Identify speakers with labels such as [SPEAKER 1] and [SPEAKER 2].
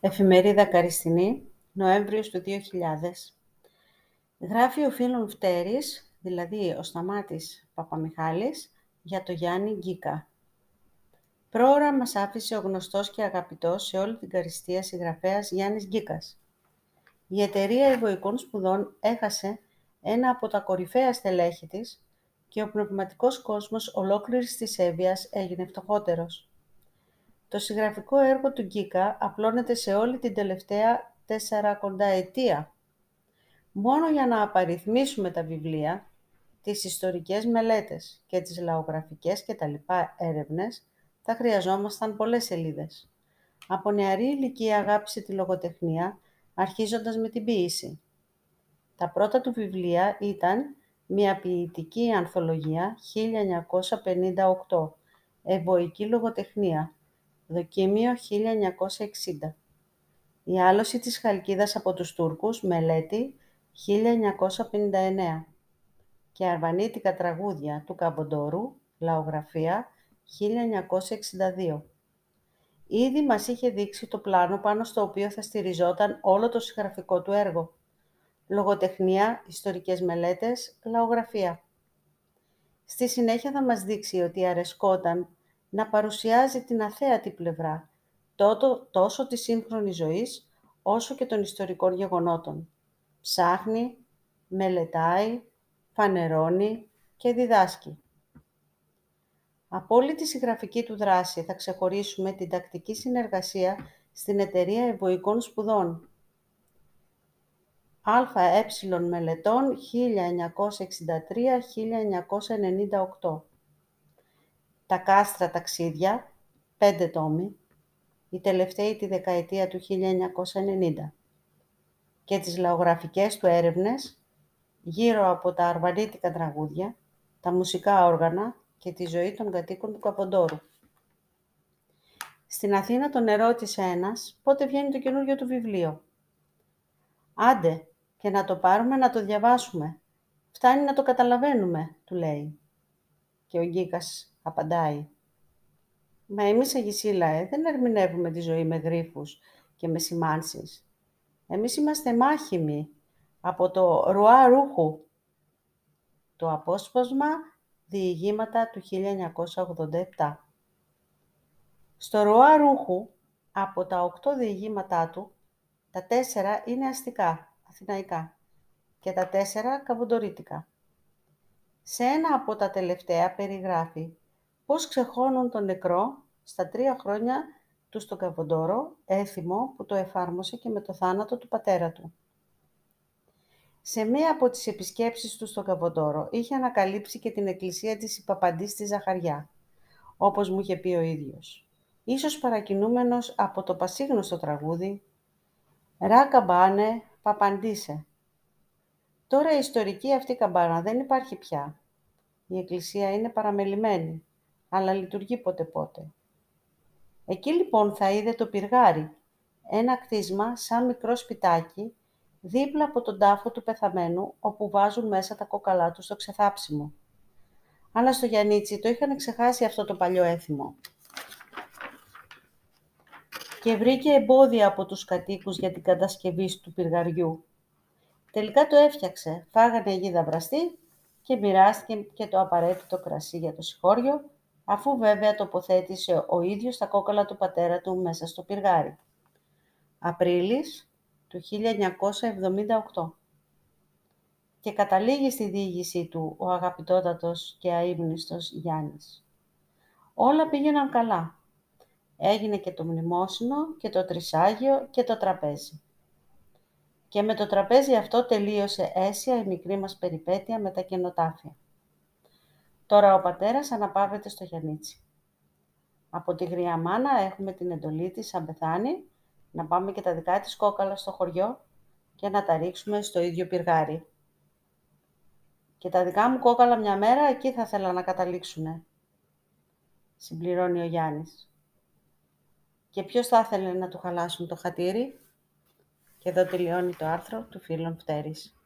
[SPEAKER 1] Εφημερίδα Καριστινή, Νοέμβριος του 2000. Γράφει ο φίλων Φτέρης, δηλαδή ο Σταμάτης Παπαμιχάλης, για το Γιάννη Γκίκα. Πρόωρα μας άφησε ο γνωστός και αγαπητός σε όλη την Καριστία συγγραφέας Γιάννης Γκίκας. Η εταιρεία Ευωικών Σπουδών έχασε ένα από τα κορυφαία στελέχη της και ο πνευματικός κόσμος ολόκληρης της Εύβοιας έγινε φτωχότερος. Το συγγραφικό έργο του Γκίκα απλώνεται σε όλη την τελευταία τεσσαρακονταετία. Μόνο για να απαριθμίσουμε τα βιβλία, τις ιστορικές μελέτες και τις λαογραφικές και τα λοιπά έρευνες, θα χρειαζόμασταν πολλές σελίδες. Από νεαρή ηλικία αγάπησε τη λογοτεχνία, αρχίζοντας με την ποίηση. Τα πρώτα του βιβλία ήταν μια ποιητική ανθολογία 1958, «Ευωική λογοτεχνία», Δοκίμιο 1960. Η άλωση της Χαλκίδας από τους Τούρκους, μελέτη 1959. Και αρβανίτικα τραγούδια του Καμποντόρου, λαογραφία 1962. Ήδη μας είχε δείξει το πλάνο πάνω στο οποίο θα στηριζόταν όλο το συγγραφικό του έργο. Λογοτεχνία, ιστορικές μελέτες, λαογραφία. Στη συνέχεια θα μας δείξει ότι αρεσκόταν να παρουσιάζει την αθέατη πλευρά, τόσο της σύγχρονης ζωής, όσο και των ιστορικών γεγονότων. Ψάχνει, μελετάει, φανερώνει και διδάσκει. Από όλη τη συγγραφική του δράση θα ξεχωρίσουμε την τακτική συνεργασία στην Εταιρεία Ευωικών Σπουδών. ΑΕ Μελετών 1963-1998 τα κάστρα ταξίδια, πέντε τόμοι, η τελευταία τη δεκαετία του 1990 και τις λαογραφικές του έρευνες γύρω από τα αρβανίτικα τραγούδια, τα μουσικά όργανα και τη ζωή των κατοίκων του Καποντόρου. Στην Αθήνα τον ερώτησε ένας πότε βγαίνει το καινούργιο του βιβλίο. «Άντε, και να το πάρουμε να το διαβάσουμε. Φτάνει να το καταλαβαίνουμε», του λέει. Και ο Γκίκας απαντάει. Μα εμείς Αγισίλαε δεν ερμηνεύουμε τη ζωή με γρίφους και με σημάνσεις. Εμείς είμαστε μάχημοι από το ρουά ρούχου. Το απόσπασμα διηγήματα του 1987. Στο ρουά ρούχου, από τα οκτώ διηγήματά του, τα τέσσερα είναι αστικά, αθηναϊκά, και τα τέσσερα καβοντορίτικα. Σε ένα από τα τελευταία περιγράφει πώς ξεχώνουν τον νεκρό στα τρία χρόνια του στον Καβοντόρο, έθιμο που το εφάρμοσε και με το θάνατο του πατέρα του. Σε μία από τις επισκέψεις του στον Καβοντόρο είχε ανακαλύψει και την εκκλησία της Παπαντής στη Ζαχαριά, όπως μου είχε πει ο ίδιος. Ίσως παρακινούμενος από το πασίγνωστο τραγούδι «Ρα καμπάνε, παπαντήσε». Τώρα η ιστορική αυτή καμπάνα δεν υπάρχει πια. Η εκκλησία είναι παραμελημένη αλλά λειτουργεί πότε πότε. Εκεί λοιπόν θα είδε το πυργάρι, ένα κτίσμα σαν μικρό σπιτάκι, δίπλα από τον τάφο του πεθαμένου, όπου βάζουν μέσα τα κόκαλά του στο ξεθάψιμο. Αλλά στο Γιαννίτσι το είχαν ξεχάσει αυτό το παλιό έθιμο. Και βρήκε εμπόδια από τους κατοίκους για την κατασκευή του πυργαριού. Τελικά το έφτιαξε, φάγανε γίδα βραστή και μοιράστηκε και το απαραίτητο κρασί για το συγχώριο, αφού βέβαια τοποθέτησε ο ίδιος τα κόκαλα του πατέρα του μέσα στο πυργάρι. Απρίλης του 1978 και καταλήγει στη διήγησή του ο αγαπητότατος και αείμνηστος Γιάννης. Όλα πήγαιναν καλά. Έγινε και το μνημόσυνο και το τρισάγιο και το τραπέζι. Και με το τραπέζι αυτό τελείωσε αίσια η μικρή μας περιπέτεια με τα καινοτάφια. Τώρα ο πατέρας αναπαύεται στο Γιαννίτσι. Από τη γριά μάνα έχουμε την εντολή της, αν πεθάνει, να πάμε και τα δικά της κόκαλα στο χωριό και να τα ρίξουμε στο ίδιο πυργάρι. Και τα δικά μου κόκαλα μια μέρα εκεί θα ήθελα να καταλήξουνε, συμπληρώνει ο Γιάννης. Και ποιος θα ήθελε να του χαλάσουν το χατήρι; Και εδώ τελειώνει το άρθρο του φίλων Φτέρης.